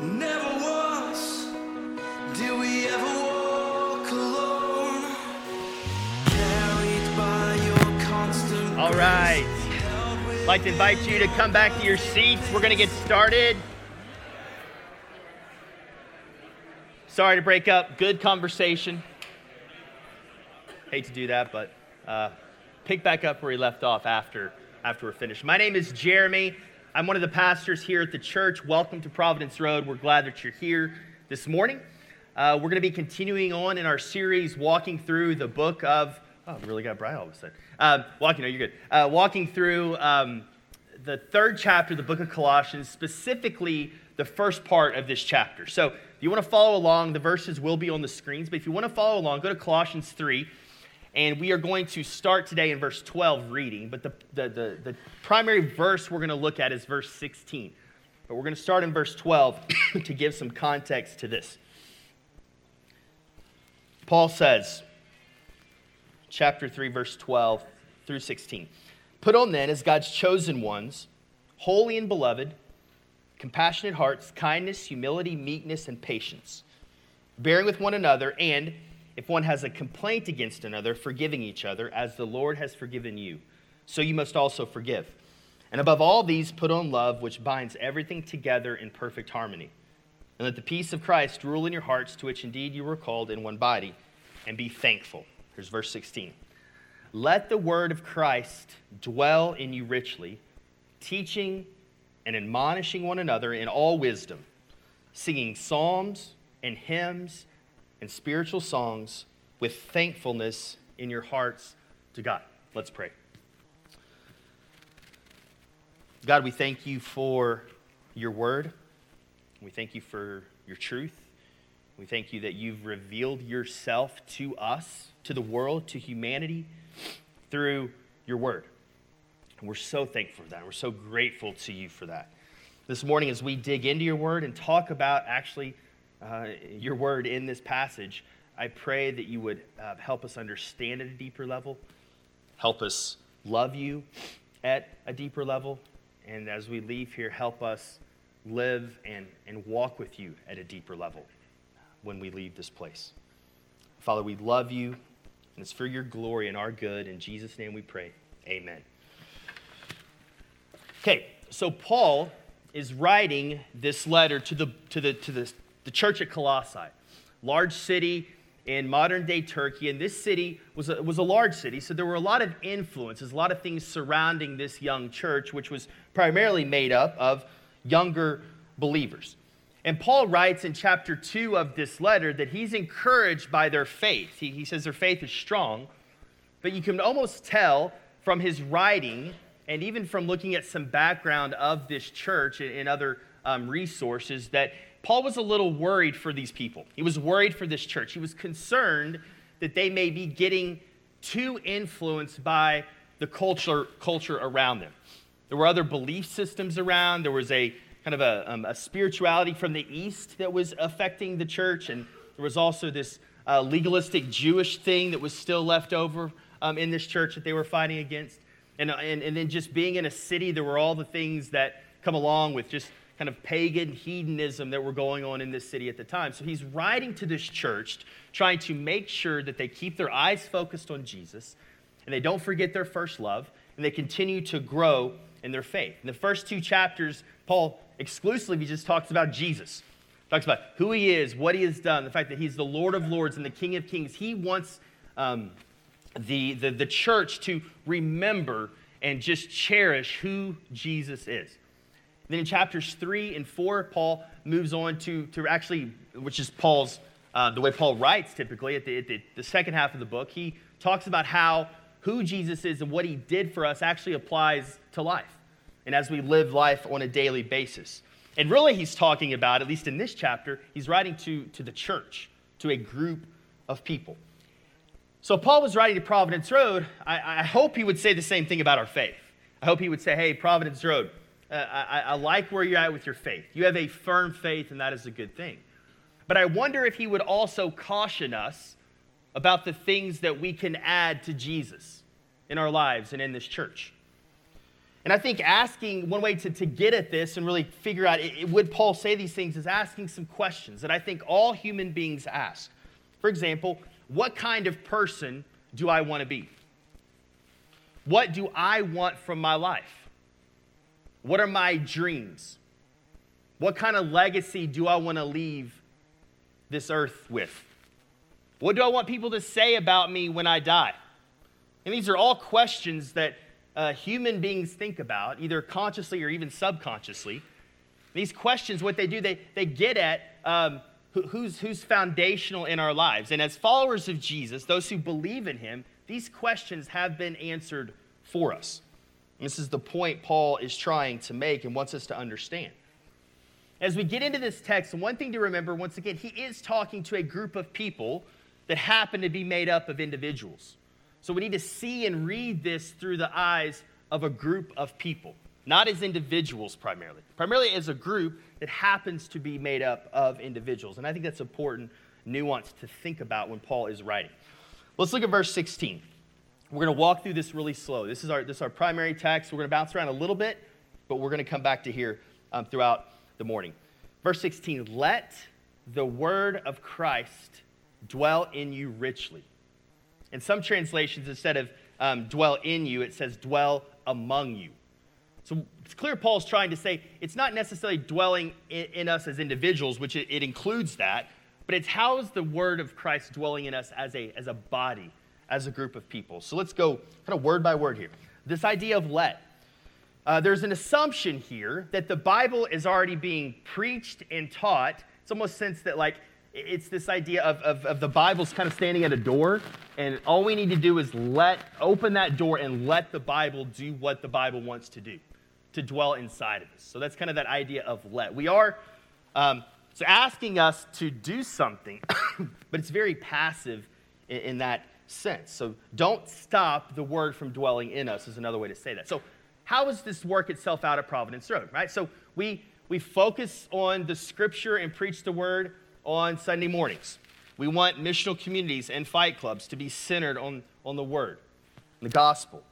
Never once did we ever walk alone. Carried by your constant All right. I'd like to invite you to come back to your seats. We're going to get started. Sorry to break up. Good conversation. Hate to do that, but uh, pick back up where we left off after, after we're finished. My name is Jeremy. I'm one of the pastors here at the church. Welcome to Providence Road. We're glad that you're here this morning. Uh, we're going to be continuing on in our series, walking through the book of. Oh, it really got bright all of a sudden. Um, walking, no, you're good. Uh, walking through um, the third chapter of the book of Colossians, specifically the first part of this chapter. So, if you want to follow along, the verses will be on the screens. But if you want to follow along, go to Colossians 3. And we are going to start today in verse 12 reading, but the, the, the, the primary verse we're going to look at is verse 16. But we're going to start in verse 12 to give some context to this. Paul says, chapter 3, verse 12 through 16 Put on then, as God's chosen ones, holy and beloved, compassionate hearts, kindness, humility, meekness, and patience, bearing with one another, and if one has a complaint against another, forgiving each other, as the Lord has forgiven you, so you must also forgive. And above all these, put on love, which binds everything together in perfect harmony. And let the peace of Christ rule in your hearts, to which indeed you were called in one body, and be thankful. Here's verse 16. Let the word of Christ dwell in you richly, teaching and admonishing one another in all wisdom, singing psalms and hymns and spiritual songs with thankfulness in your hearts to God. Let's pray. God, we thank you for your word. We thank you for your truth. We thank you that you've revealed yourself to us, to the world, to humanity through your word. And we're so thankful for that. We're so grateful to you for that. This morning, as we dig into your word and talk about actually uh, your word in this passage, I pray that you would uh, help us understand at a deeper level, help us love you at a deeper level, and as we leave here, help us live and, and walk with you at a deeper level when we leave this place. Father, we love you, and it's for your glory and our good. In Jesus' name we pray. Amen. Okay, so Paul is writing this letter to the, to the, to the, the church at Colossae, large city in modern day Turkey. And this city was a, was a large city, so there were a lot of influences, a lot of things surrounding this young church, which was primarily made up of younger believers. And Paul writes in chapter 2 of this letter that he's encouraged by their faith. He, he says their faith is strong, but you can almost tell from his writing and even from looking at some background of this church and, and other um, resources that Paul was a little worried for these people. He was worried for this church. He was concerned that they may be getting too influenced by the culture, culture around them. There were other belief systems around. There was a kind of a, um, a spirituality from the East that was affecting the church. And there was also this uh, legalistic Jewish thing that was still left over um, in this church that they were fighting against. And, and, and then just being in a city, there were all the things that come along with just kind of pagan hedonism that were going on in this city at the time. So he's writing to this church, trying to make sure that they keep their eyes focused on Jesus and they don't forget their first love and they continue to grow in their faith. In the first two chapters, Paul exclusively just talks about Jesus. Talks about who he is, what he has done, the fact that he's the Lord of Lords and the King of Kings. He wants um, the, the, the church to remember and just cherish who Jesus is. Then in chapters three and four, Paul moves on to, to actually, which is Paul's, uh, the way Paul writes typically at, the, at the, the second half of the book. He talks about how who Jesus is and what he did for us actually applies to life and as we live life on a daily basis. And really, he's talking about, at least in this chapter, he's writing to, to the church, to a group of people. So, Paul was writing to Providence Road. I, I hope he would say the same thing about our faith. I hope he would say, hey, Providence Road, uh, I, I like where you're at with your faith. You have a firm faith, and that is a good thing. But I wonder if he would also caution us about the things that we can add to Jesus in our lives and in this church. And I think asking one way to, to get at this and really figure out it, would Paul say these things is asking some questions that I think all human beings ask. For example, what kind of person do I want to be? What do I want from my life? What are my dreams? What kind of legacy do I want to leave this earth with? What do I want people to say about me when I die? And these are all questions that uh, human beings think about, either consciously or even subconsciously. These questions, what they do, they, they get at um, who, who's, who's foundational in our lives. And as followers of Jesus, those who believe in him, these questions have been answered for us. And this is the point Paul is trying to make and wants us to understand. As we get into this text, one thing to remember once again, he is talking to a group of people that happen to be made up of individuals. So we need to see and read this through the eyes of a group of people, not as individuals primarily, primarily as a group that happens to be made up of individuals. And I think that's important nuance to think about when Paul is writing. Let's look at verse 16. We're going to walk through this really slow. This is our, this is our primary text. We're going to bounce around a little bit, but we're going to come back to here um, throughout the morning. Verse 16 Let the word of Christ dwell in you richly. In some translations, instead of um, dwell in you, it says dwell among you. So it's clear Paul's trying to say it's not necessarily dwelling in, in us as individuals, which it, it, includes that, but it's how is the word of Christ dwelling in us as a, as a body, as a group of people. So let's go kind of word by word here. This idea of let. Uh, there's an assumption here that the Bible is already being preached and taught. It's almost sense that like it's this idea of, of, of, the Bible's kind of standing at a door, and all we need to do is let open that door and let the Bible do what the Bible wants to do, to dwell inside of us. So that's kind of that idea of let. We are um, it's asking us to do something, but it's very passive in, in that sense. So don't stop the word from dwelling in us is another way to say that. So how does this work itself out at Providence Road, right? So we we focus on the scripture and preach the word on Sunday mornings. We want missional communities and fight clubs to be centered on, on the Word, the gospel.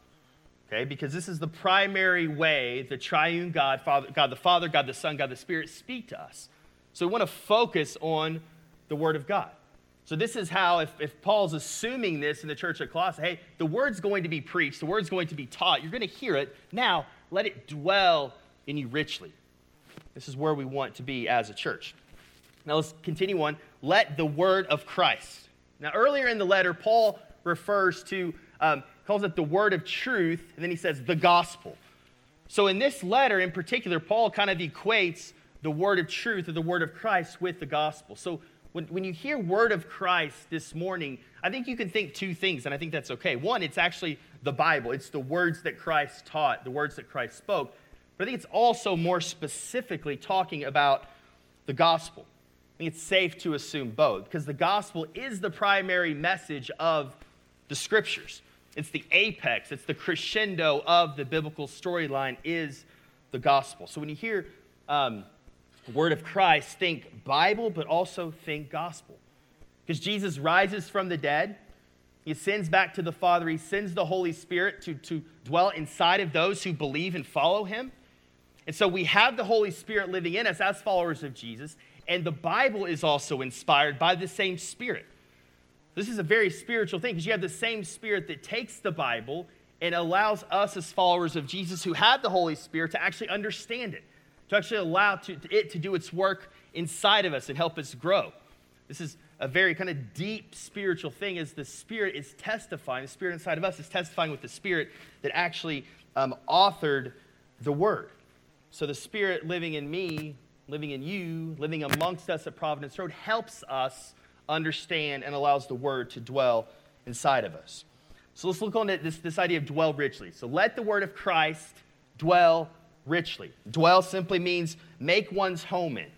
Okay, because this is the primary way the triune God, Father, God the Father, God the Son, God the Spirit speak to us. So we want to focus on the Word of God. So this is how, if, if Paul's assuming this in the church at Colossae, hey, the word's going to be preached, the word's going to be taught, you're going to hear it. Now, let it dwell in you richly. This is where we want to be as a church. Now let's continue on. Let the word of Christ. Now, earlier in the letter, Paul refers to, um, calls it the word of truth, and then he says the gospel. So in this letter in particular, Paul kind of equates the word of truth or the word of Christ with the gospel. So when, when you hear word of Christ this morning, I think you can think two things, and I think that's okay. One, it's actually the Bible, it's the words that Christ taught, the words that Christ spoke. But I think it's also more specifically talking about the gospel I think it's safe to assume both because the gospel is the primary message of the scriptures. It's the apex, it's the crescendo of the biblical storyline is the gospel. So when you hear um, word of Christ, think Bible, but also think gospel. Because Jesus rises from the dead, he sends back to the Father, he sends the Holy Spirit to, to dwell inside of those who believe and follow him. And so we have the Holy Spirit living in us as followers of Jesus, and the Bible is also inspired by the same Spirit. This is a very spiritual thing because you have the same Spirit that takes the Bible and allows us as followers of Jesus who have the Holy Spirit to actually understand it, to actually allow to, to it to do its work inside of us and help us grow. This is a very kind of deep spiritual thing as the Spirit is testifying, the Spirit inside of us is testifying with the Spirit that actually um, authored the Word. So the Spirit living in me living in you, living amongst us at Providence Road, helps us understand and allows the word to dwell inside of us. So let's look on this, this idea of dwell richly. So let the word of Christ dwell richly. Dwell simply means make one's home in.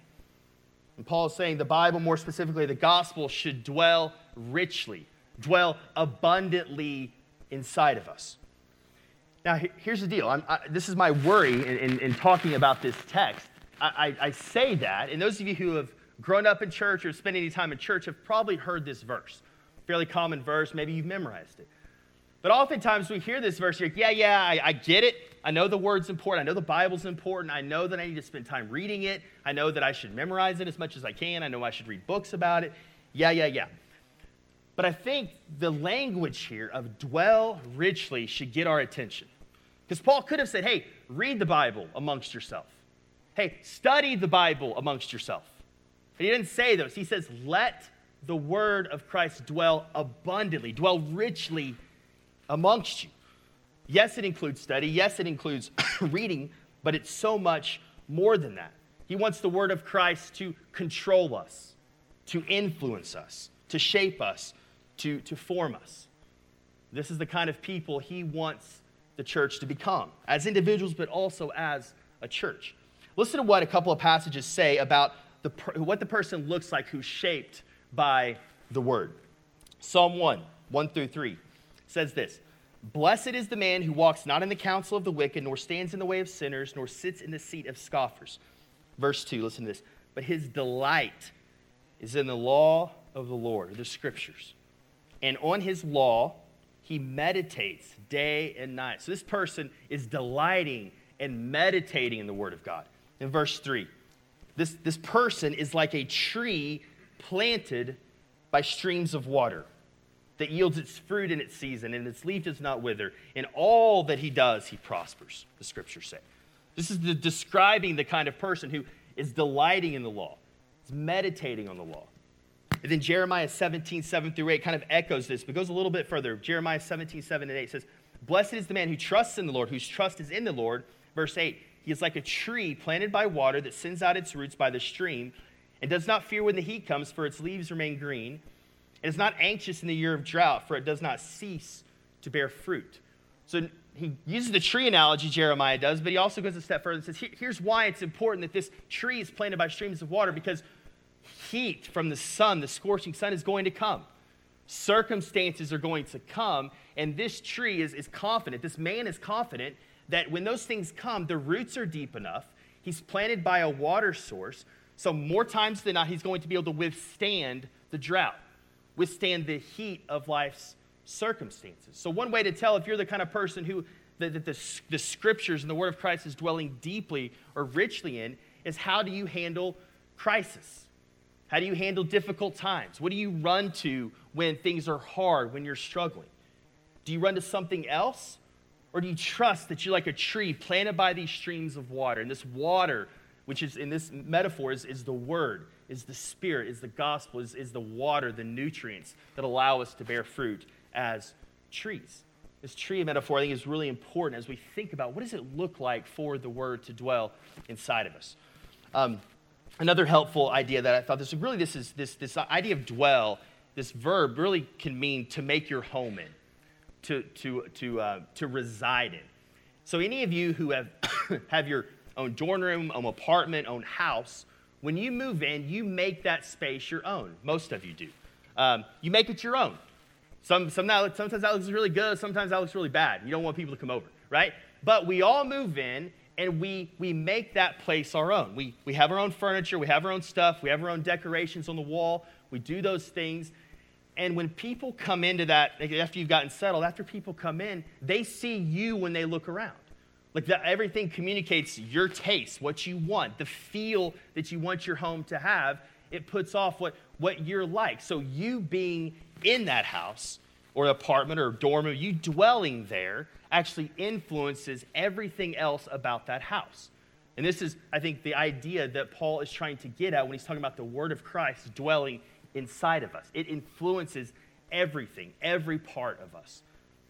And Paul is saying the Bible, more specifically the gospel, should dwell richly, dwell abundantly inside of us. Now, here's the deal. I, this is my worry in, in, in talking about this text I, I, say that, and those of you who have grown up in church or spent any time in church have probably heard this verse. Fairly common verse, maybe you've memorized it. But oftentimes we hear this verse, you're yeah, yeah, I, I get it. I know the word's important. I know the Bible's important. I know that I need to spend time reading it. I know that I should memorize it as much as I can. I know I should read books about it. Yeah, yeah, yeah. But I think the language here of dwell richly should get our attention. Because Paul could have said, hey, read the Bible amongst yourself. Hey, study the Bible amongst yourself. But he didn't say those. He says, let the word of Christ dwell abundantly, dwell richly amongst you. Yes, it includes study. Yes, it includes reading, but it's so much more than that. He wants the word of Christ to control us, to influence us, to shape us, to, to form us. This is the kind of people he wants the church to become, as individuals, but also as a church. Listen to what a couple of passages say about the, what the person looks like who's shaped by the word. Psalm 1, 1 through 3 says this Blessed is the man who walks not in the counsel of the wicked, nor stands in the way of sinners, nor sits in the seat of scoffers. Verse 2, listen to this. But his delight is in the law of the Lord, the scriptures. And on his law, he meditates day and night. So this person is delighting and meditating in the word of God. In verse 3, this, this person is like a tree planted by streams of water that yields its fruit in its season, and its leaf does not wither. In all that he does, he prospers, the scriptures say. This is the, describing the kind of person who is delighting in the law, is meditating on the law. And then Jeremiah 17, 7 through 8 kind of echoes this, but goes a little bit further. Jeremiah 17, 7 and 8 says, Blessed is the man who trusts in the Lord, whose trust is in the Lord. Verse 8, he is like a tree planted by water that sends out its roots by the stream and does not fear when the heat comes, for its leaves remain green. It is not anxious in the year of drought, for it does not cease to bear fruit. So he uses the tree analogy, Jeremiah does, but he also goes a step further and says, here's why it's important that this tree is planted by streams of water, because heat from the sun, the scorching sun, is going to come. Circumstances are going to come, and this tree is, is confident, this man is confident that when those things come, the roots are deep enough. He's planted by a water source, so more times than not, he's going to be able to withstand the drought withstand the heat of life's circumstances. So, one way to tell if you're the kind of person who the, the, the, the scriptures and the word of Christ is dwelling deeply or richly in is how do you handle crisis? How do you handle difficult times? What do you run to when things are hard, when you're struggling? Do you run to something else? Or do you trust that you're like a tree planted by these streams of water? And this water, which is in this metaphor, is, is the word is the Spirit, is the gospel, is, is the water, the nutrients that allow us to bear fruit as trees. This tree metaphor, I think, is really important as we think about what does it look like for the Word to dwell inside of us. Um, another helpful idea that I thought this really this is this this idea of dwell. This verb really can mean to make your home in, to to to uh, to reside in. So any of you who have have your own dorm room, own apartment, own house, when you move in, you make that space your own. Most of you do. Um, you make it your own. Some, some that, sometimes that looks really good, sometimes that looks really bad. You don't want people to come over, right? But we all move in and we, we make that place our own. We, we have our own furniture, we have our own stuff, we have our own decorations on the wall, we do those things. And when people come into that, after you've gotten settled, after people come in, they see you when they look around. Like everything communicates your taste, what you want, the feel that you want your home to have. It puts off what, what you're like. So you being in that house or apartment or dorm, or you dwelling there actually influences everything else about that house. And this is, I think, the idea that Paul is trying to get at when he's talking about the word of Christ dwelling inside of us. It influences everything, every part of us.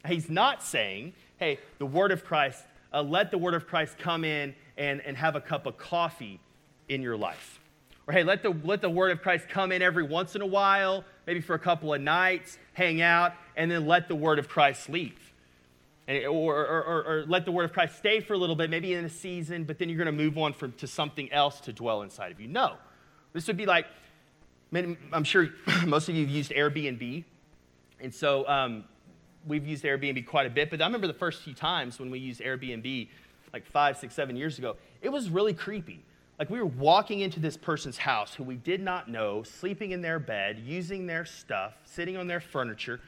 He's not saying, hey, the word of Christ uh, let the word of Christ come in and, and have a cup of coffee in your life. Or hey, let the, let the word of Christ come in every once in a while, maybe for a couple of nights, hang out, and then let the word of Christ leave. And, or, or, or, or, let the word of Christ stay for a little bit, maybe in a season, but then you're going to move on from, to something else to dwell inside of you. No. This would be like, I'm sure most of you have used Airbnb. And so um, we've used Airbnb quite a bit, but I remember the first few times when we used Airbnb, like five, six, seven years ago, it was really creepy. Like we were walking into this person's house who we did not know, sleeping in their bed, using their stuff, sitting on their furniture,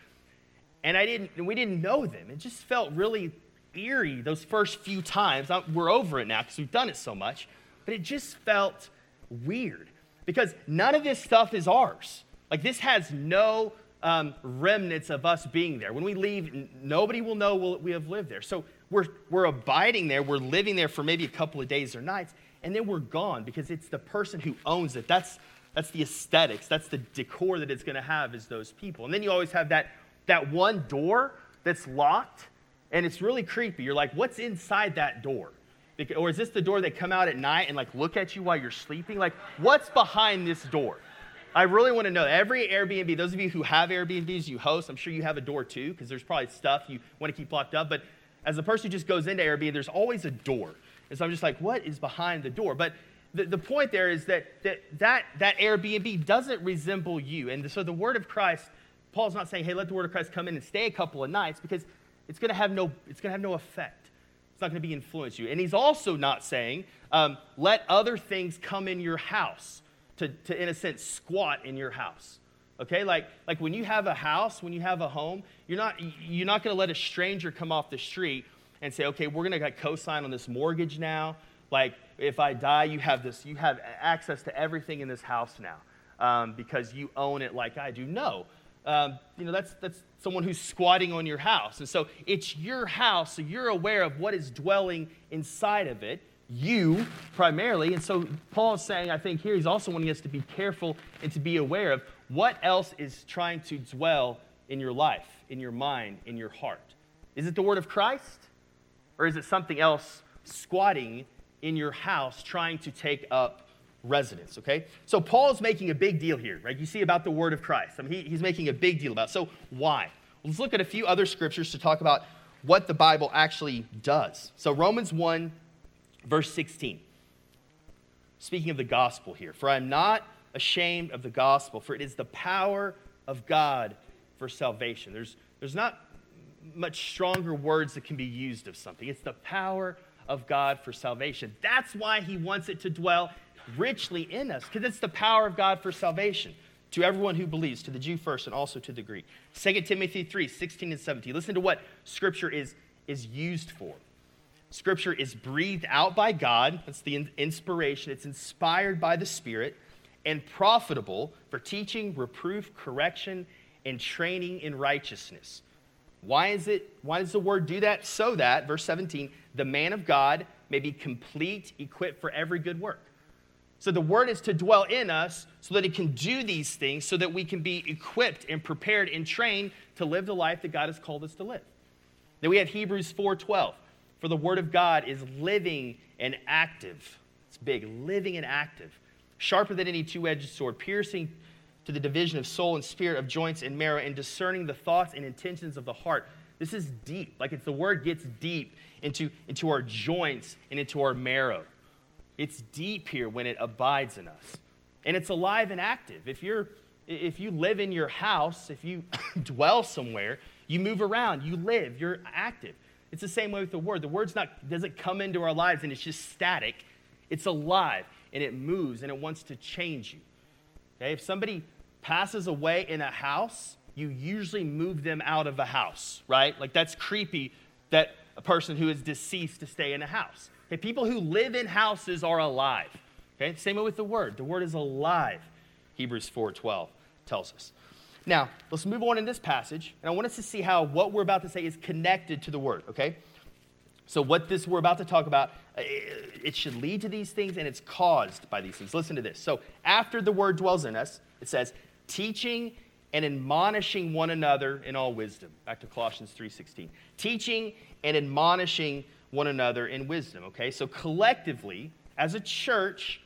and I didn't, we didn't know them. It just felt really eerie those first few times. I- We're over it now because we've done it so much, but it just felt weird because none of this stuff is ours. Like this has no um, remnants of us being there. When we leave, nobody will know we'll, we have lived there. So we're, we're abiding there, we're living there for maybe a couple of days or nights, and then we're gone because it's the person who owns it. That's, that's the aesthetics, that's the decor that it's going to have is those people. And then you always have that, that one door that's locked, and it's really creepy. You're like, what's inside that door? Or is this the door that come out at night and like look at you while you're sleeping? Like, what's behind this door? I really want to know. Every Airbnb, those of you who have Airbnbs, you host, I'm sure you have a door too, because there's probably stuff you want to keep locked up. But as a person who just goes into Airbnb, there's always a door. And so I'm just like, what is behind the door? But the, the point there is that, that that that Airbnb doesn't resemble you. And so the word of Christ, Paul's not saying, hey, let the word of Christ come in and stay a couple of nights, because it's going to have no, it's going to have no effect. It's not going to be influence you. And he's also not saying, um, let other things come in your house to, to, in a sense, squat in your house. Okay, like, like when you have a house, when you have a home, you're not, you're not going to let a stranger come off the street and say, okay, we're going to co-sign on this mortgage now. Like, if I die, you have this, you have access to everything in this house now um, because you own it like I do. No, um, you know that's that's someone who's squatting on your house, and so it's your house, so you're aware of what is dwelling inside of it you primarily. And so Paul is saying, I think here he's also wanting us to be careful and to be aware of what else is trying to dwell in your life, in your mind, in your heart. Is it the word of Christ? Or is it something else squatting in your house trying to take up residence? Okay? So Paul is making a big deal here, right? You see about the word of Christ. I mean, he, he's making a big deal about it. So why? Let's look at a few other scriptures to talk about what the Bible actually does. So Romans 1 Verse 16. Speaking of the gospel here, for I am not ashamed of the gospel, for it is the power of God for salvation. There's, there's not much stronger words that can be used of something. It's the power of God for salvation. That's why he wants it to dwell richly in us, because it's the power of God for salvation to everyone who believes, to the Jew first and also to the Greek. 2 Timothy 3 16 and 17. Listen to what Scripture is, is used for. Scripture is breathed out by God. That's the inspiration. It's inspired by the Spirit and profitable for teaching, reproof, correction, and training in righteousness. Why is it why does the word do that? So that, verse 17, the man of God may be complete, equipped for every good work. So the word is to dwell in us so that it can do these things, so that we can be equipped and prepared and trained to live the life that God has called us to live. Then we have Hebrews 4:12. For the word of God is living and active. It's big, living and active. Sharper than any two-edged sword, piercing to the division of soul and spirit, of joints and marrow, and discerning the thoughts and intentions of the heart. This is deep. Like it's the word gets deep into, into our joints and into our marrow. It's deep here when it abides in us. And it's alive and active. If you're if you live in your house, if you dwell somewhere, you move around, you live, you're active. It's the same way with the word. The word's not doesn't come into our lives and it's just static. It's alive and it moves and it wants to change you. Okay? If somebody passes away in a house, you usually move them out of a house, right? Like that's creepy that a person who is deceased to stay in a house. Okay? People who live in houses are alive. Okay? Same way with the word. The word is alive. Hebrews 4:12 tells us. Now, let's move on in this passage, and I want us to see how what we're about to say is connected to the word, okay? So, what this we're about to talk about, uh, it should lead to these things, and it's caused by these things. Listen to this. So, after the word dwells in us, it says, teaching and admonishing one another in all wisdom. Back to Colossians 3:16. Teaching and admonishing one another in wisdom, okay? So, collectively, as a church,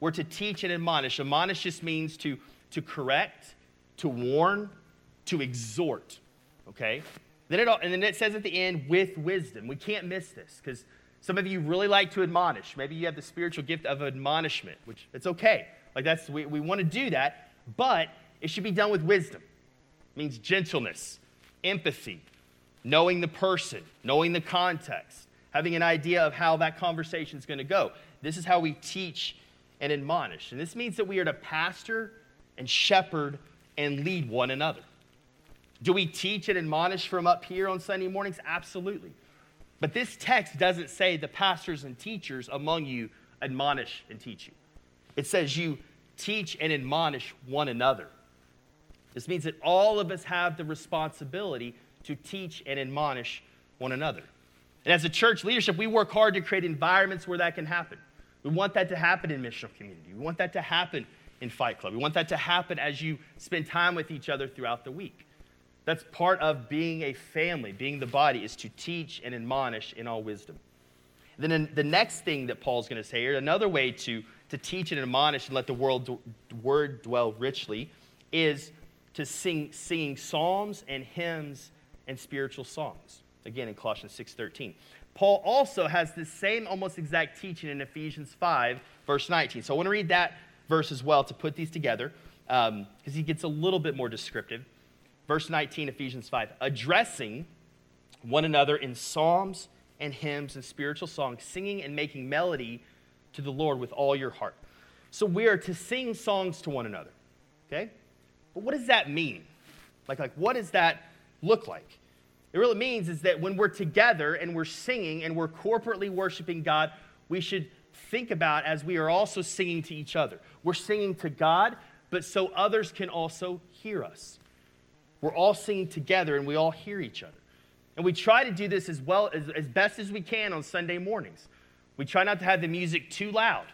we're to teach and admonish. Admonish just means to, to correct, to warn, to exhort. Okay? Then it all, and then it says at the end, with wisdom. We can't miss this because some of you really like to admonish. Maybe you have the spiritual gift of admonishment, which it's okay. Like that's we, we want to do that, but it should be done with wisdom. It means gentleness, empathy, knowing the person, knowing the context, having an idea of how that conversation is going to go. This is how we teach and admonish. And this means that we are to pastor and shepherd and lead one another. Do we teach and admonish from up here on Sunday mornings? Absolutely. But this text doesn't say the pastors and teachers among you admonish and teach you. It says you teach and admonish one another. This means that all of us have the responsibility to teach and admonish one another. And as a church leadership, we work hard to create environments where that can happen. We want that to happen in missional community. We want that to happen in Fight Club. We want that to happen as you spend time with each other throughout the week. That's part of being a family, being the body, is to teach and admonish in all wisdom. Then the next thing that Paul's going to say here, another way to, to teach and admonish and let the world, word dwell richly, is to sing singing psalms and hymns and spiritual songs. Again, in Colossians 6.13. Paul also has the same almost exact teaching in Ephesians 5, verse 19. So I want to read that verse as well to put these together because um, he gets a little bit more descriptive. Verse 19, Ephesians 5, addressing one another in psalms and hymns and spiritual songs, singing and making melody to the Lord with all your heart. So we are to sing songs to one another, okay? But what does that mean? Like, like what does that look like? It really means is that when we're together and we're singing and we're corporately worshiping God, we should think about as we are also singing to each other. We're singing to God, but so others can also hear us. We're all singing together and we all hear each other. And we try to do this as well as, as best as we can on Sunday mornings. We try not to have the music too loud.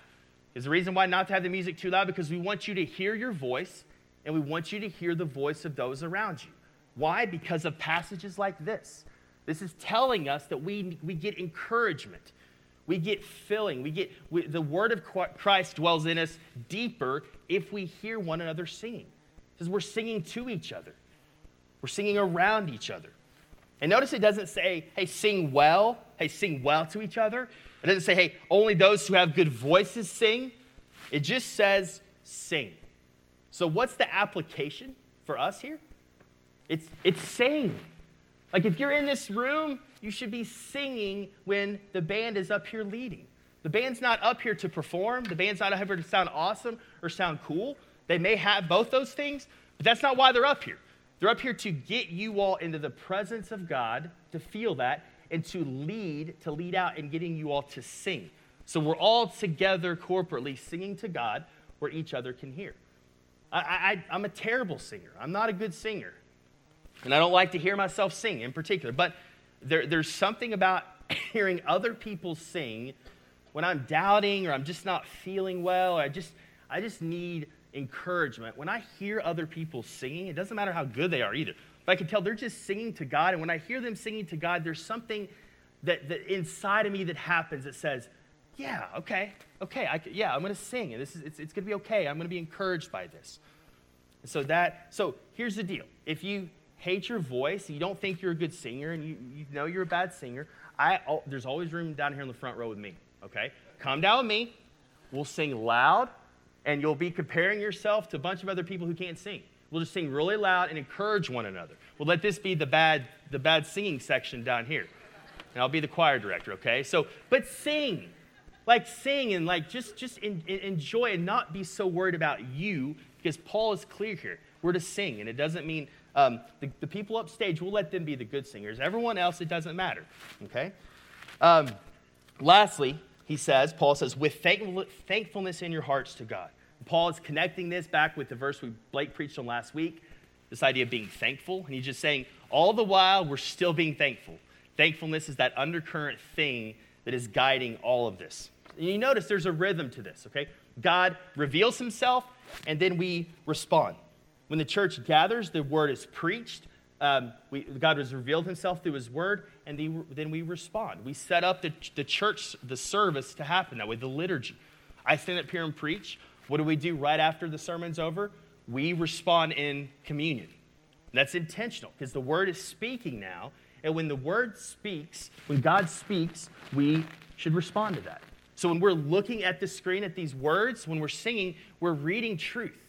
Is the reason why not to have the music too loud? Because we want you to hear your voice and we want you to hear the voice of those around you. Why? Because of passages like this. This is telling us that we, we get encouragement. We get filling. We get we, the word of Christ dwells in us deeper if we hear one another singing. Because we're singing to each other. We're singing around each other. And notice it doesn't say, hey, sing well. Hey, sing well to each other. It doesn't say, hey, only those who have good voices sing. It just says, sing. So, what's the application for us here? It's, it's sing. Like, if you're in this room, you should be singing when the band is up here leading. The band's not up here to perform, the band's not up here to sound awesome or sound cool. They may have both those things, but that's not why they're up here. They're up here to get you all into the presence of God, to feel that, and to lead, to lead out in getting you all to sing. So we're all together corporately singing to God where each other can hear. I, am a terrible singer. I'm not a good singer. And I don't like to hear myself sing in particular. But there, there's something about hearing other people sing when I'm doubting or I'm just not feeling well or I just, I just need encouragement, when I hear other people singing, it doesn't matter how good they are either. But I can tell they're just singing to God. And when I hear them singing to God, there's something that, that inside of me that happens that says, yeah, okay, okay, I, yeah, I'm going to sing. And this is, it's, it's going to be okay. I'm going to be encouraged by this. And so that, so here's the deal. If you hate your voice, you don't think you're a good singer, and you, you know you're a bad singer, I, oh, there's always room down here in the front row with me, okay? Come down with me. We'll sing loud and you'll be comparing yourself to a bunch of other people who can't sing. We'll just sing really loud and encourage one another. We'll let this be the bad, the bad singing section down here. And I'll be the choir director, okay? So, but sing. Like sing and like just, just in, in, enjoy and not be so worried about you because Paul is clear here. We're to sing, and it doesn't mean um, the, the people upstage, we'll let them be the good singers. Everyone else, it doesn't matter, okay? Um, lastly, he says, Paul says, with thankfulness in your hearts to God. Paul is connecting this back with the verse we Blake preached on last week, this idea of being thankful. And he's just saying, all the while, we're still being thankful. Thankfulness is that undercurrent thing that is guiding all of this. And you notice there's a rhythm to this, okay? God reveals himself, and then we respond. When the church gathers, the word is preached. Um, we, God has revealed himself through his word, and the, then we respond. We set up the, the church, the service to happen that way, the liturgy. I stand up here and preach. What do we do right after the sermon's over? We respond in communion. That's intentional because the word is speaking now. And when the word speaks, when God speaks, we should respond to that. So when we're looking at the screen at these words, when we're singing, we're reading truth.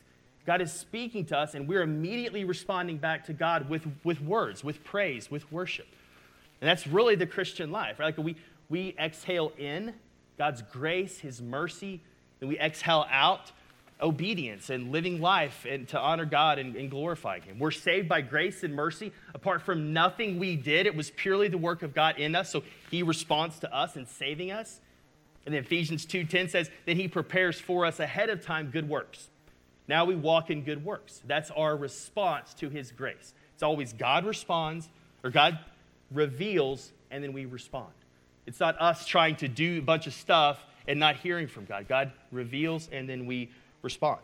God is speaking to us, and we're immediately responding back to God with, with words, with praise, with worship. And that's really the Christian life, right? Like we, we exhale in God's grace, His mercy, and we exhale out obedience and living life and to honor God and, and glorifying Him. We're saved by grace and mercy apart from nothing we did. It was purely the work of God in us. So He responds to us in saving us. And then Ephesians 2:10 says that He prepares for us ahead of time good works. Now we walk in good works. That's our response to His grace. It's always God responds, or God reveals, and then we respond. It's not us trying to do a bunch of stuff and not hearing from God. God reveals, and then we respond.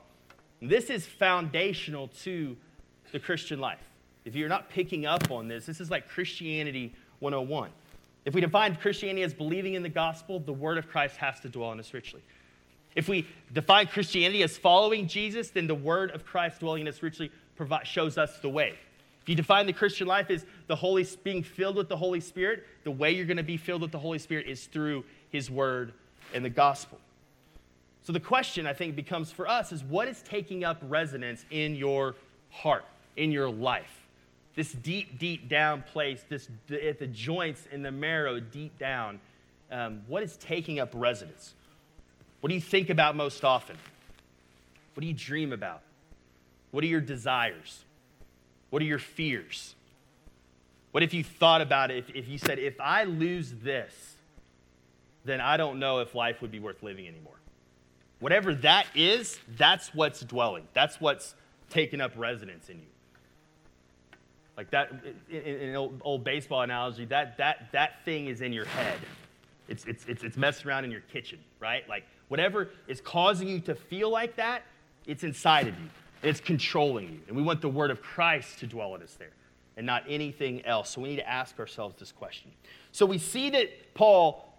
This is foundational to the Christian life. If you're not picking up on this, this is like Christianity 101. If we define Christianity as believing in the gospel, the word of Christ has to dwell in us richly. If we define Christianity as following Jesus, then the word of Christ dwelling in us richly shows us the way. If you define the Christian life as the Holy being filled with the Holy Spirit, the way you're going to be filled with the Holy Spirit is through His Word and the gospel. So the question I think becomes for us is what is taking up resonance in your heart, in your life? This deep, deep down place, this at the joints in the marrow, deep down. Um, what is taking up resonance? What do you think about most often? What do you dream about? What are your desires? What are your fears? What if you thought about it? If, if you said, if I lose this, then I don't know if life would be worth living anymore. Whatever that is, that's what's dwelling. That's what's taken up residence in you. Like that, in, an old, old, baseball analogy, that, that, that thing is in your head. It's, it's, it's, it's messing around in your kitchen, right? Like whatever is causing you to feel like that, it's inside of you. It's controlling you. And we want the word of Christ to dwell in us there and not anything else. So we need to ask ourselves this question. So we see that Paul,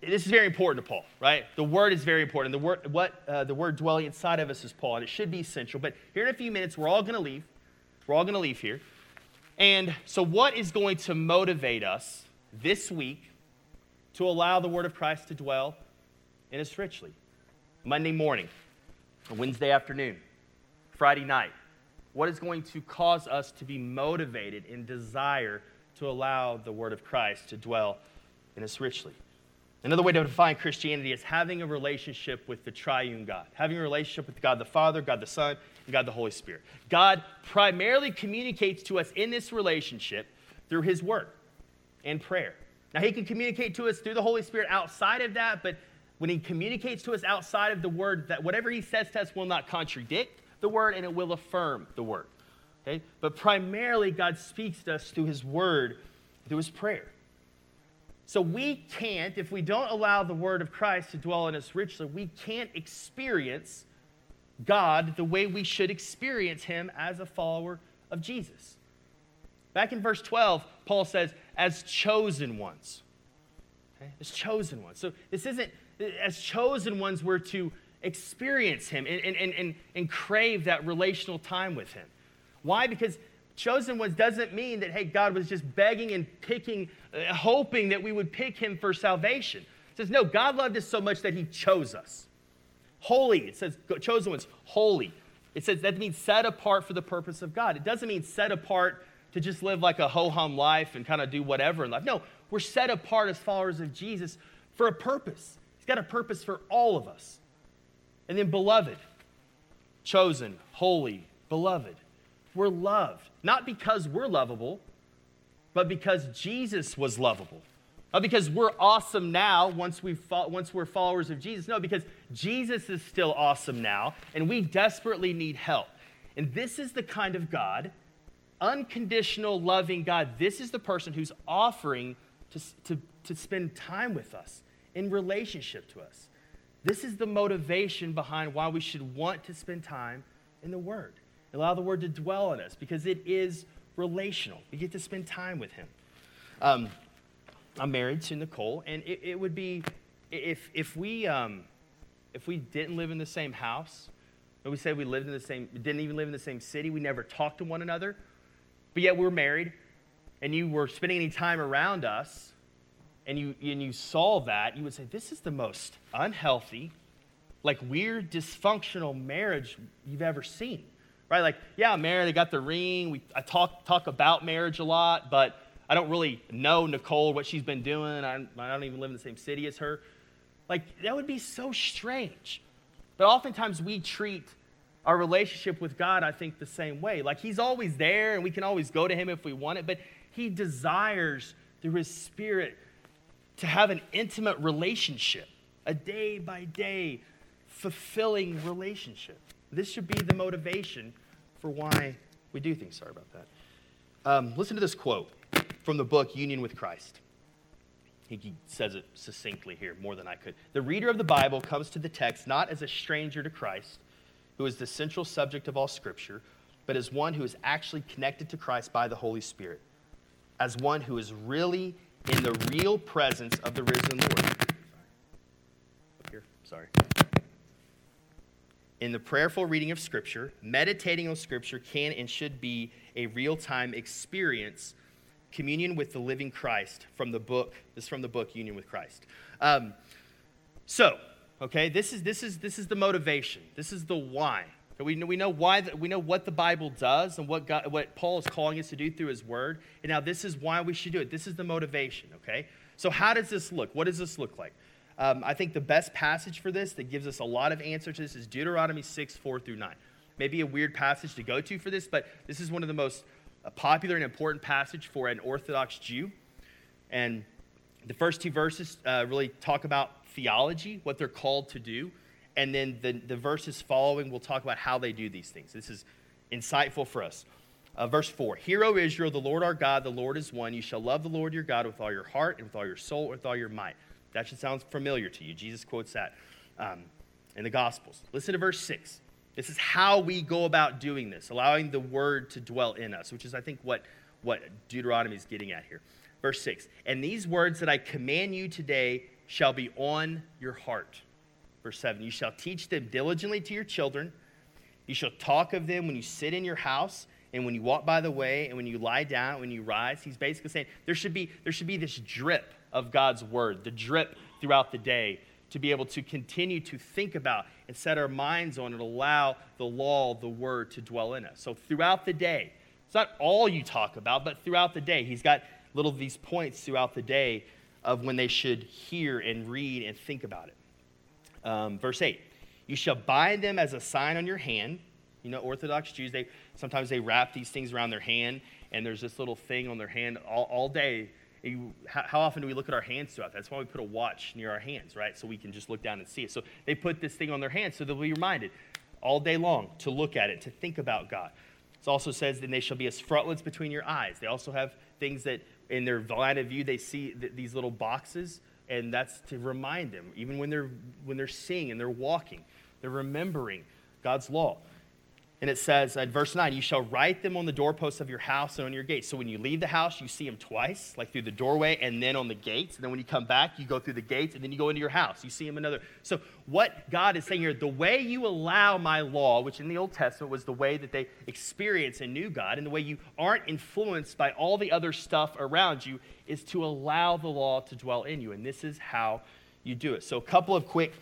this is very important to Paul, right? The word is very important. The word, what uh, the word dwelling inside of us is Paul, and it should be essential. But here in a few minutes, we're all going to leave. We're all going to leave here. And so, what is going to motivate us this week to allow the word of Christ to dwell in us richly? Monday morning, Wednesday afternoon, Friday night? What is going to cause us to be motivated in desire to allow the Word of Christ to dwell in us richly? Another way to define Christianity is having a relationship with the triune God, having a relationship with God the Father, God the Son, and God the Holy Spirit. God primarily communicates to us in this relationship through His Word and prayer. Now, He can communicate to us through the Holy Spirit outside of that, but when He communicates to us outside of the Word, that whatever He says to us will not contradict the word and it will affirm the word. Okay? But primarily, God speaks to us through his word, through his prayer. So we can't, if we don't allow the word of Christ to dwell in us richly, we can't experience God the way we should experience him as a follower of Jesus. Back in verse 12, Paul says, as chosen ones. Okay? As chosen ones. So this isn't, as chosen ones, we're to experience Him and, and, and, and crave that relational time with Him. Why? Because chosen ones doesn't mean that, hey, God was just begging and picking, uh, hoping that we would pick Him for salvation. It says, no, God loved us so much that He chose us. Holy, it says, chosen ones, holy. It says that means set apart for the purpose of God. It doesn't mean set apart to just live like a ho hum life and kind of do whatever in life. No, we're set apart as followers of Jesus for a purpose. He's got a purpose for all of us. And then, beloved, chosen, holy, beloved. We're loved, not because we're lovable, but because Jesus was lovable. Not because we're awesome now once, we've once we're followers of Jesus. No, because Jesus is still awesome now, and we desperately need help. And this is the kind of God, unconditional, loving God. This is the person who's offering to, to, to spend time with us in relationship to us. This is the motivation behind why we should want to spend time in the Word. Allow the Word to dwell in us because it is relational. We get to spend time with Him. Um, I'm married to Nicole, and it, it would be if, if, we, um, if we didn't live in the same house, we said we lived in the same, didn't even live in the same city, we never talked to one another, but yet we're married, and you were spending any time around us, and you, and you saw that, you would say, This is the most unhealthy, like weird, dysfunctional marriage you've ever seen. Right? Like, yeah, I'm married, I got the ring. We, I talk, talk about marriage a lot, but I don't really know Nicole, what she's been doing. I, I don't even live in the same city as her. Like, that would be so strange. But oftentimes we treat our relationship with God, I think, the same way. Like He's always there and we can always go to Him if we want it, but He desires through His Spirit to have an intimate relationship, a day by day, fulfilling relationship. This should be the motivation for why we do things. Sorry about that. Um, listen to this quote from the book Union with Christ. He says it succinctly here, more than I could. The reader of the Bible comes to the text not as a stranger to Christ, who is the central subject of all Scripture, but as one who is actually connected to Christ by the Holy Spirit, as one who is really in the real presence of the risen Lord. Here, sorry. In the prayerful reading of Scripture, meditating on Scripture can and should be a real time experience communion with the living Christ from the book. This is from the book Union with Christ. Um, so, okay, this is this is this is the motivation. This is the why. We know, we know why the, we know what the Bible does and what God, what Paul is calling us to do through His Word. And now this is why we should do it. This is the motivation. Okay. So how does this look? What does this look like? Um, I think the best passage for this that gives us a lot of answer to this is Deuteronomy 6, 4 through 9. Maybe a weird passage to go to for this, but this is one of the most popular and important passage for an Orthodox Jew. And the first two verses uh, really talk about theology, what they're called to do. And then the, the verses following will talk about how they do these things. This is insightful for us. Uh, verse 4 Hear, O Israel, the Lord our God, the Lord is one. You shall love the Lord your God with all your heart and with all your soul and with all your might. That should sound familiar to you. Jesus quotes that um, in the Gospels. Listen to verse 6. This is how we go about doing this, allowing the word to dwell in us, which is, I think, what, what Deuteronomy is getting at here. Verse 6 And these words that I command you today shall be on your heart. Verse 7 You shall teach them diligently to your children. You shall talk of them when you sit in your house and when you walk by the way and when you lie down, when you rise. He's basically saying there should be, there should be this drip of God's word, the drip throughout the day to be able to continue to think about and set our minds on and allow the law, the word to dwell in us. So throughout the day, it's not all you talk about, but throughout the day, he's got little these points throughout the day of when they should hear and read and think about it. Um, verse 8 You shall bind them as a sign on your hand. You know, Orthodox Jews, they sometimes they wrap these things around their hand, and there's this little thing on their hand all, all day you, how, how, often do we look at our hands throughout? That's why we put a watch near our hands, right? So we can just look down and see it. So they put this thing on their hands so they'll be reminded all day long to look at it, to think about God. It also says, then they shall be as frontlets between your eyes. They also have things that in their line of view, they see th- these little boxes, and that's to remind them, even when they're, when they're seeing and they're walking, they're remembering God's law. And it says at verse 9, You shall write them on the doorposts of your house and on your gates. So when you leave the house, you see them twice, like through the doorway and then on the gates. And then when you come back, you go through the gates and then you go into your house. You see them another. So what God is saying here, the way you allow my law, which in the Old Testament was the way that they experienced and knew God, and the way you aren't influenced by all the other stuff around you, is to allow the law to dwell in you. And this is how you do it. So a couple of quick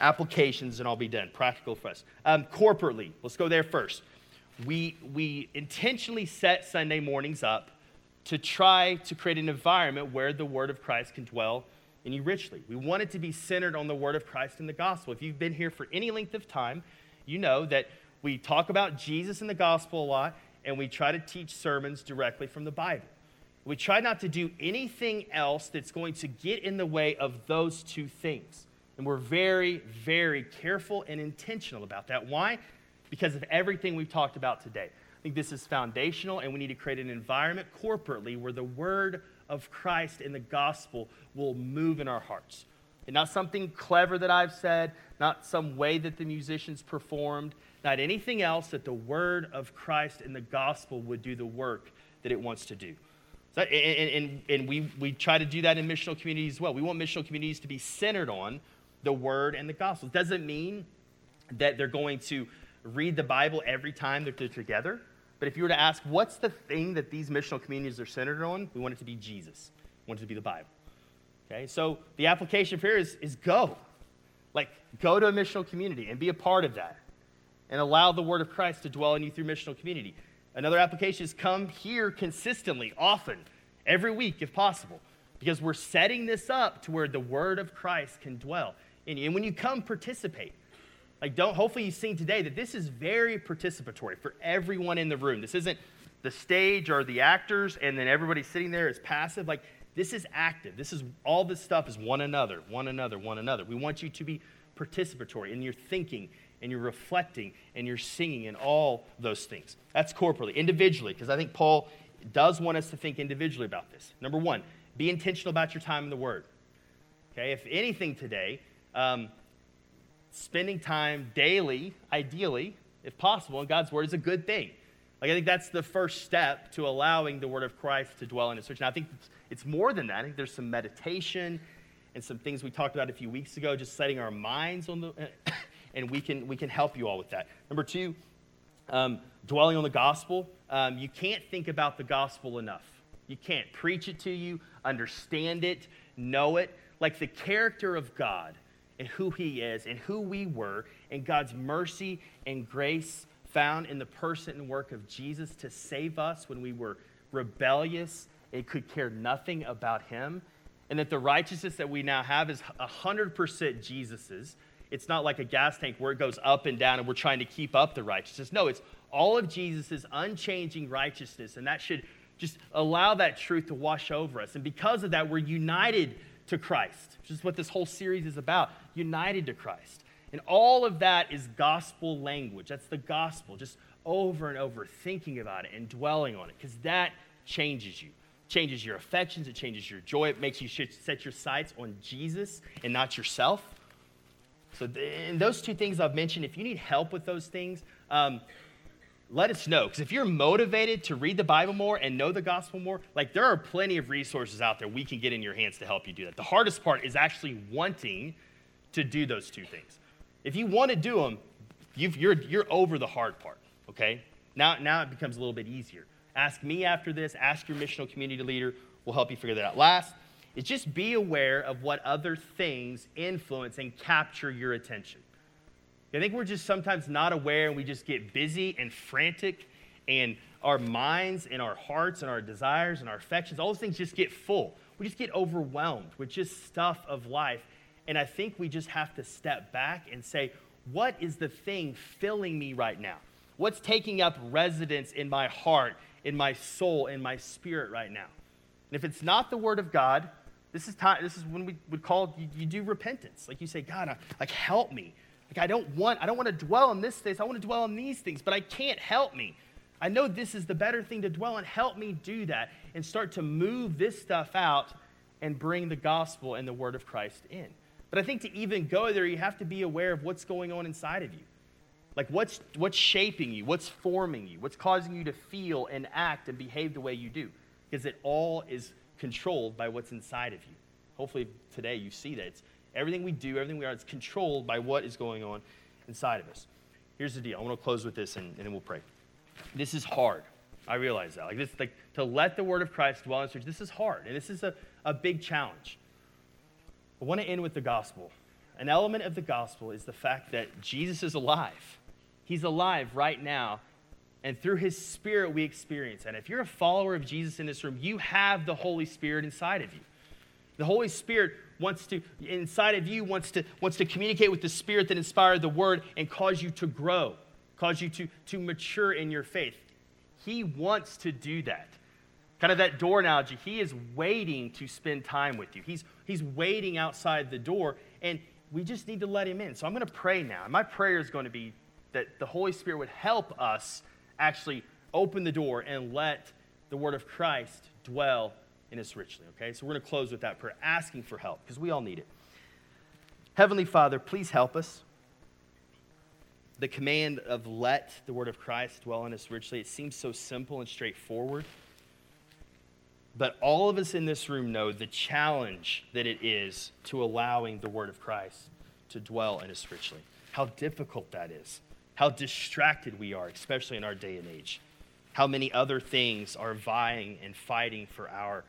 applications and I'll be done. Practical for us. Um, corporately, let's go there first. We, we intentionally set Sunday mornings up to try to create an environment where the Word of Christ can dwell in you richly. We want it to be centered on the Word of Christ and the gospel. If you've been here for any length of time, you know that we talk about Jesus and the gospel a lot, and we try to teach sermons directly from the Bible. We try not to do anything else that's going to get in the way of those two things. And we're very, very careful and intentional about that. Why? Because of everything we've talked about today. I think this is foundational, and we need to create an environment corporately where the word of Christ and the gospel will move in our hearts. And not something clever that I've said, not some way that the musicians performed, not anything else, that the word of Christ and the gospel would do the work that it wants to do. So, and, and, and we, we try to do that in missional communities as well. We want missional communities to be centered on the word and the gospel. It doesn't mean that they're going to read the Bible every time that they're together. But if you were to ask, what's the thing that these missional communities are centered on? We want it to be Jesus. We want it to be the Bible. Okay, so the application here is, is go. Like, go to a missional community and be a part of that. And allow the word of Christ to dwell in you through missional community. Another application is come here consistently, often, every week if possible, because we're setting this up to where the word of Christ can dwell in you. And when you come, participate. Like, don't, hopefully, you've seen today that this is very participatory for everyone in the room. This isn't the stage or the actors and then everybody sitting there is passive. Like, this is active. This is all this stuff is one another, one another, one another. We want you to be participatory in your thinking and you're reflecting and you're singing and all those things. That's corporately. Individually, because I think Paul does want us to think individually about this. Number one, be intentional about your time in the Word. Okay, if anything today, um, spending time daily, ideally, if possible, in God's Word is a good thing. Like, I think that's the first step to allowing the Word of Christ to dwell in His church. Now, I think it's more than that. I think there's some meditation and some things we talked about a few weeks ago, just setting our minds on the, and we can, we can help you all with that. Number two, um, dwelling on the gospel. Um, you can't think about the gospel enough. You can't preach it to you, understand it, know it. Like the character of God and who He is and who we were, and God's mercy and grace found in the person and work of Jesus to save us when we were rebellious and could care nothing about Him. And that the righteousness that we now have is 100% Jesus's. It's not like a gas tank where it goes up and down and we're trying to keep up the righteousness. No, it's all of Jesus' unchanging righteousness. And that should just allow that truth to wash over us. And because of that, we're united to Christ, which is what this whole series is about united to Christ. And all of that is gospel language. That's the gospel, just over and over, thinking about it and dwelling on it, because that changes you. Changes your affections, it changes your joy, it makes you set your sights on Jesus and not yourself. So, in those two things I've mentioned, if you need help with those things, um, let us know. Because if you're motivated to read the Bible more and know the gospel more, like there are plenty of resources out there we can get in your hands to help you do that. The hardest part is actually wanting to do those two things. If you want to do them, you are you're, you're over the hard part, okay? Now, now it becomes a little bit easier. Ask me after this, ask your missional community leader. We'll help you figure that out. Last is just be aware of what other things influence and capture your attention. I think we're just sometimes not aware and we just get busy and frantic and our minds and our hearts and our desires and our affections, all those things just get full. We just get overwhelmed with just stuff of life. And I think we just have to step back and say, what is the thing filling me right now? What's taking up residence in my heart, in my soul, in my spirit right now? And if it's not the Word of God, this is time. This is when we would call you, you do repentance. Like you say, God, I, like help me. Like I don't want. I don't want to dwell on this things. I want to dwell on these things, but I can't help me. I know this is the better thing to dwell on. Help me do that and start to move this stuff out and bring the gospel and the word of Christ in. But I think to even go there, you have to be aware of what's going on inside of you. Like what's what's shaping you, what's forming you, what's causing you to feel and act and behave the way you do. Because it all is controlled by what's inside of you. Hopefully, today you see that. It's everything we do, everything we are, it's controlled by what is going on inside of us. Here's the deal. I want to close with this and, and then we'll pray. This is hard. I realize that. Like this, like to let the word of Christ dwell in church, this is hard. And this is a, a big challenge. I want to end with the gospel. An element of the gospel is the fact that Jesus is alive. He's alive right now and through his spirit, we experience And If you're a follower of Jesus in this room, you have the Holy Spirit inside of you. The Holy Spirit wants to, inside of you, wants to, wants to communicate with the Spirit that inspired the Word and cause you to grow, cause you to, to mature in your faith. He wants to do that. Kind of that door analogy. He is waiting to spend time with you. He's, he's waiting outside the door, and we just need to let him in. So I'm going to pray now. And My prayer is going to be that the Holy Spirit would help us actually open the door and let the word of Christ dwell in us richly. Okay, so we're going to close with that prayer, asking for help because we all need it. Heavenly Father, please help us. The command of let the word of Christ dwell in us richly, it seems so simple and straightforward. But all of us in this room know the challenge that it is to allowing the word of Christ to dwell in us richly. How difficult that is how distracted we are, especially in our day and age. How many other things are vying and fighting for our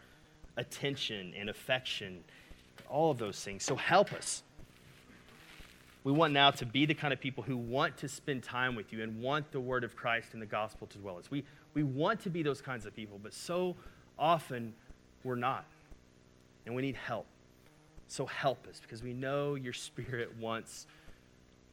attention and affection, all of those things. So help us. We want now to be the kind of people who want to spend time with you and want the word of Christ and the gospel to dwell in us. We, we want to be those kinds of people, but so often we're not. And we need help. So help us because we know your spirit wants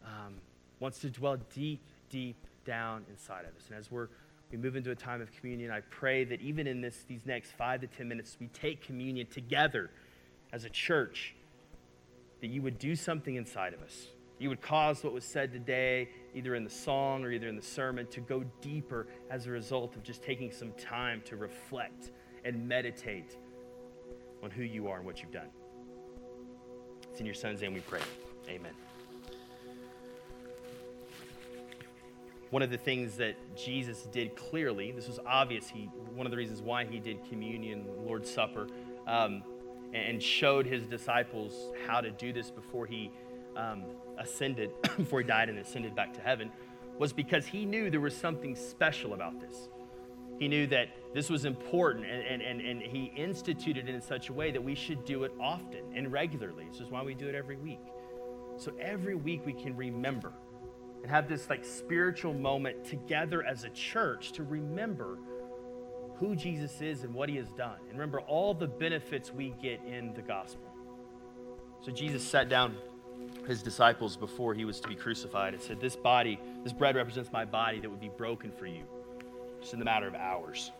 um, wants to dwell deep, deep down inside of us. And as we're we move into a time of communion, I pray that even in this, these next five to 10 minutes, we take communion together as a church, that you would do something inside of us. You would cause what was said today, either in the song or either in the sermon, to go deeper as a result of just taking some time to reflect and meditate on who you are and what you've done. It's in your son's name we pray. Amen. one of the things that Jesus did clearly, this was obvious, he, one of the reasons why he did communion, Lord's Supper, um, and showed his disciples how to do this before he um, ascended, before he died and ascended back to heaven, was because he knew there was something special about this. He knew that this was important, and, and, and, he instituted it in such a way that we should do it often and regularly. This is why we do it every week. So every week we can remember and have this like spiritual moment together as a church to remember who Jesus is and what he has done. And remember all the benefits we get in the gospel. So Jesus sat down his disciples before he was to be crucified and said, This body, this bread represents my body that would be broken for you, just in the matter of hours.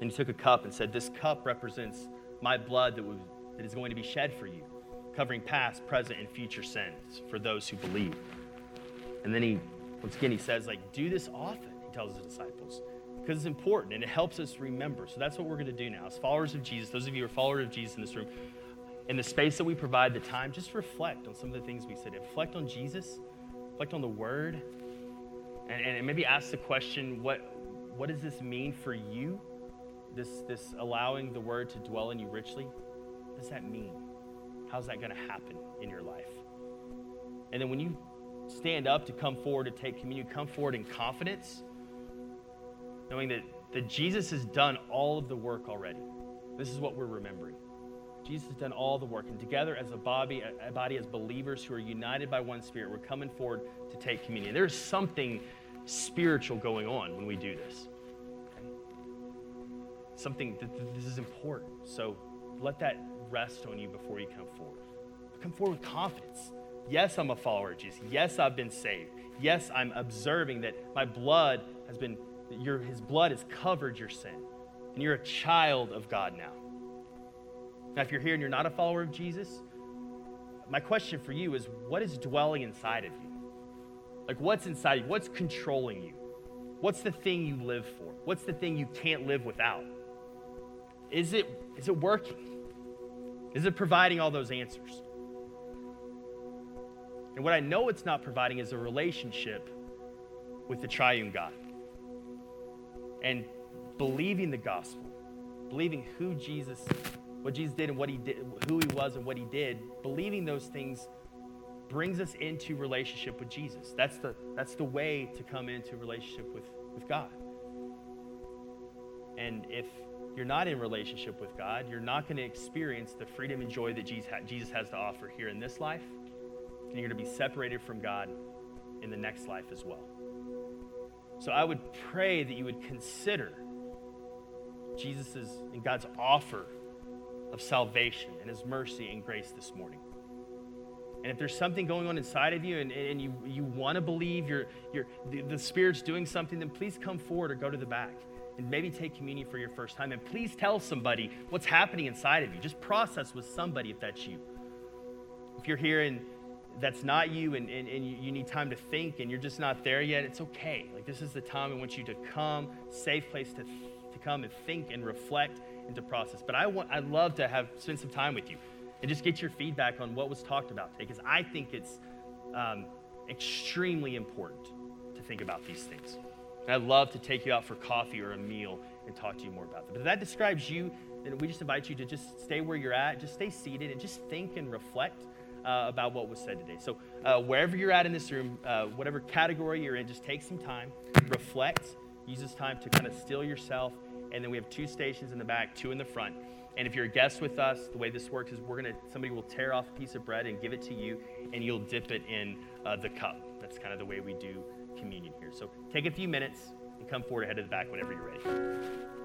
And he took a cup and said, This cup represents my blood that, would, that is going to be shed for you covering past, present, and future sins for those who believe. And then he, once again, he says, like, do this often, he tells his disciples, because it's important and it helps us remember. So that's what we're going to do now. As followers of Jesus, those of you who are followers of Jesus in this room, in the space that we provide, the time, just reflect on some of the things we said. Reflect on Jesus, reflect on the Word, and, and maybe ask the question, what, what does this mean for you? This, this allowing the Word to dwell in you richly? What does that mean? How's that going to happen in your life? And then when you stand up to come forward to take communion, come forward in confidence, knowing that, that Jesus has done all of the work already. This is what we're remembering. Jesus has done all the work, and together as a body, a body as believers who are united by one spirit, we're coming forward to take communion. There's something spiritual going on when we do this. Okay? Something that this is important. So let that rest on you before you come forward. Come forward with confidence. Yes, I'm a follower of Jesus. Yes, I've been saved. Yes, I'm observing that my blood has been, your, his blood has covered your sin. And you're a child of God now. Now, if you're here and you're not a follower of Jesus, my question for you is what is dwelling inside of you? Like, what's inside you? What's controlling you? What's the thing you live for? What's the thing you can't live without? Is it, is it working? Is it providing all those answers? And what I know it's not providing is a relationship with the triune God. And believing the gospel, believing who Jesus, what Jesus did and what he did, who he was and what he did, believing those things brings us into relationship with Jesus. That's the, that's the way to come into relationship with, with God. And if you're not in relationship with God, you're not going to experience the freedom and joy that Jesus has to offer here in this life. And you're going to be separated from God in the next life as well. So I would pray that you would consider Jesus' and God's offer of salvation and his mercy and grace this morning. And if there's something going on inside of you and, and you, you want to believe you're, you're, the, the Spirit's doing something, then please come forward or go to the back and maybe take communion for your first time. And please tell somebody what's happening inside of you. Just process with somebody if that's you. If you're here and that's not you and, and, and you, need time to think and you're just not there yet, it's okay. Like, this is the time I want you to come, safe place to, to come and think and reflect and to process. But I want, I'd love to have spend some time with you and just get your feedback on what was talked about today because I think it's um, extremely important to think about these things. And I'd love to take you out for coffee or a meal and talk to you more about that. But if that describes you, then we just invite you to just stay where you're at, just stay seated, and just think and reflect uh, about what was said today. So, uh, wherever you're at in this room, uh, whatever category you're in, just take some time, reflect, use this time to kind of still yourself. And then we have two stations in the back, two in the front. And if you're a guest with us, the way this works is we're gonna somebody will tear off a piece of bread and give it to you, and you'll dip it in uh, the cup. That's kind of the way we do communion here. So take a few minutes and come forward ahead of the back whenever you're ready.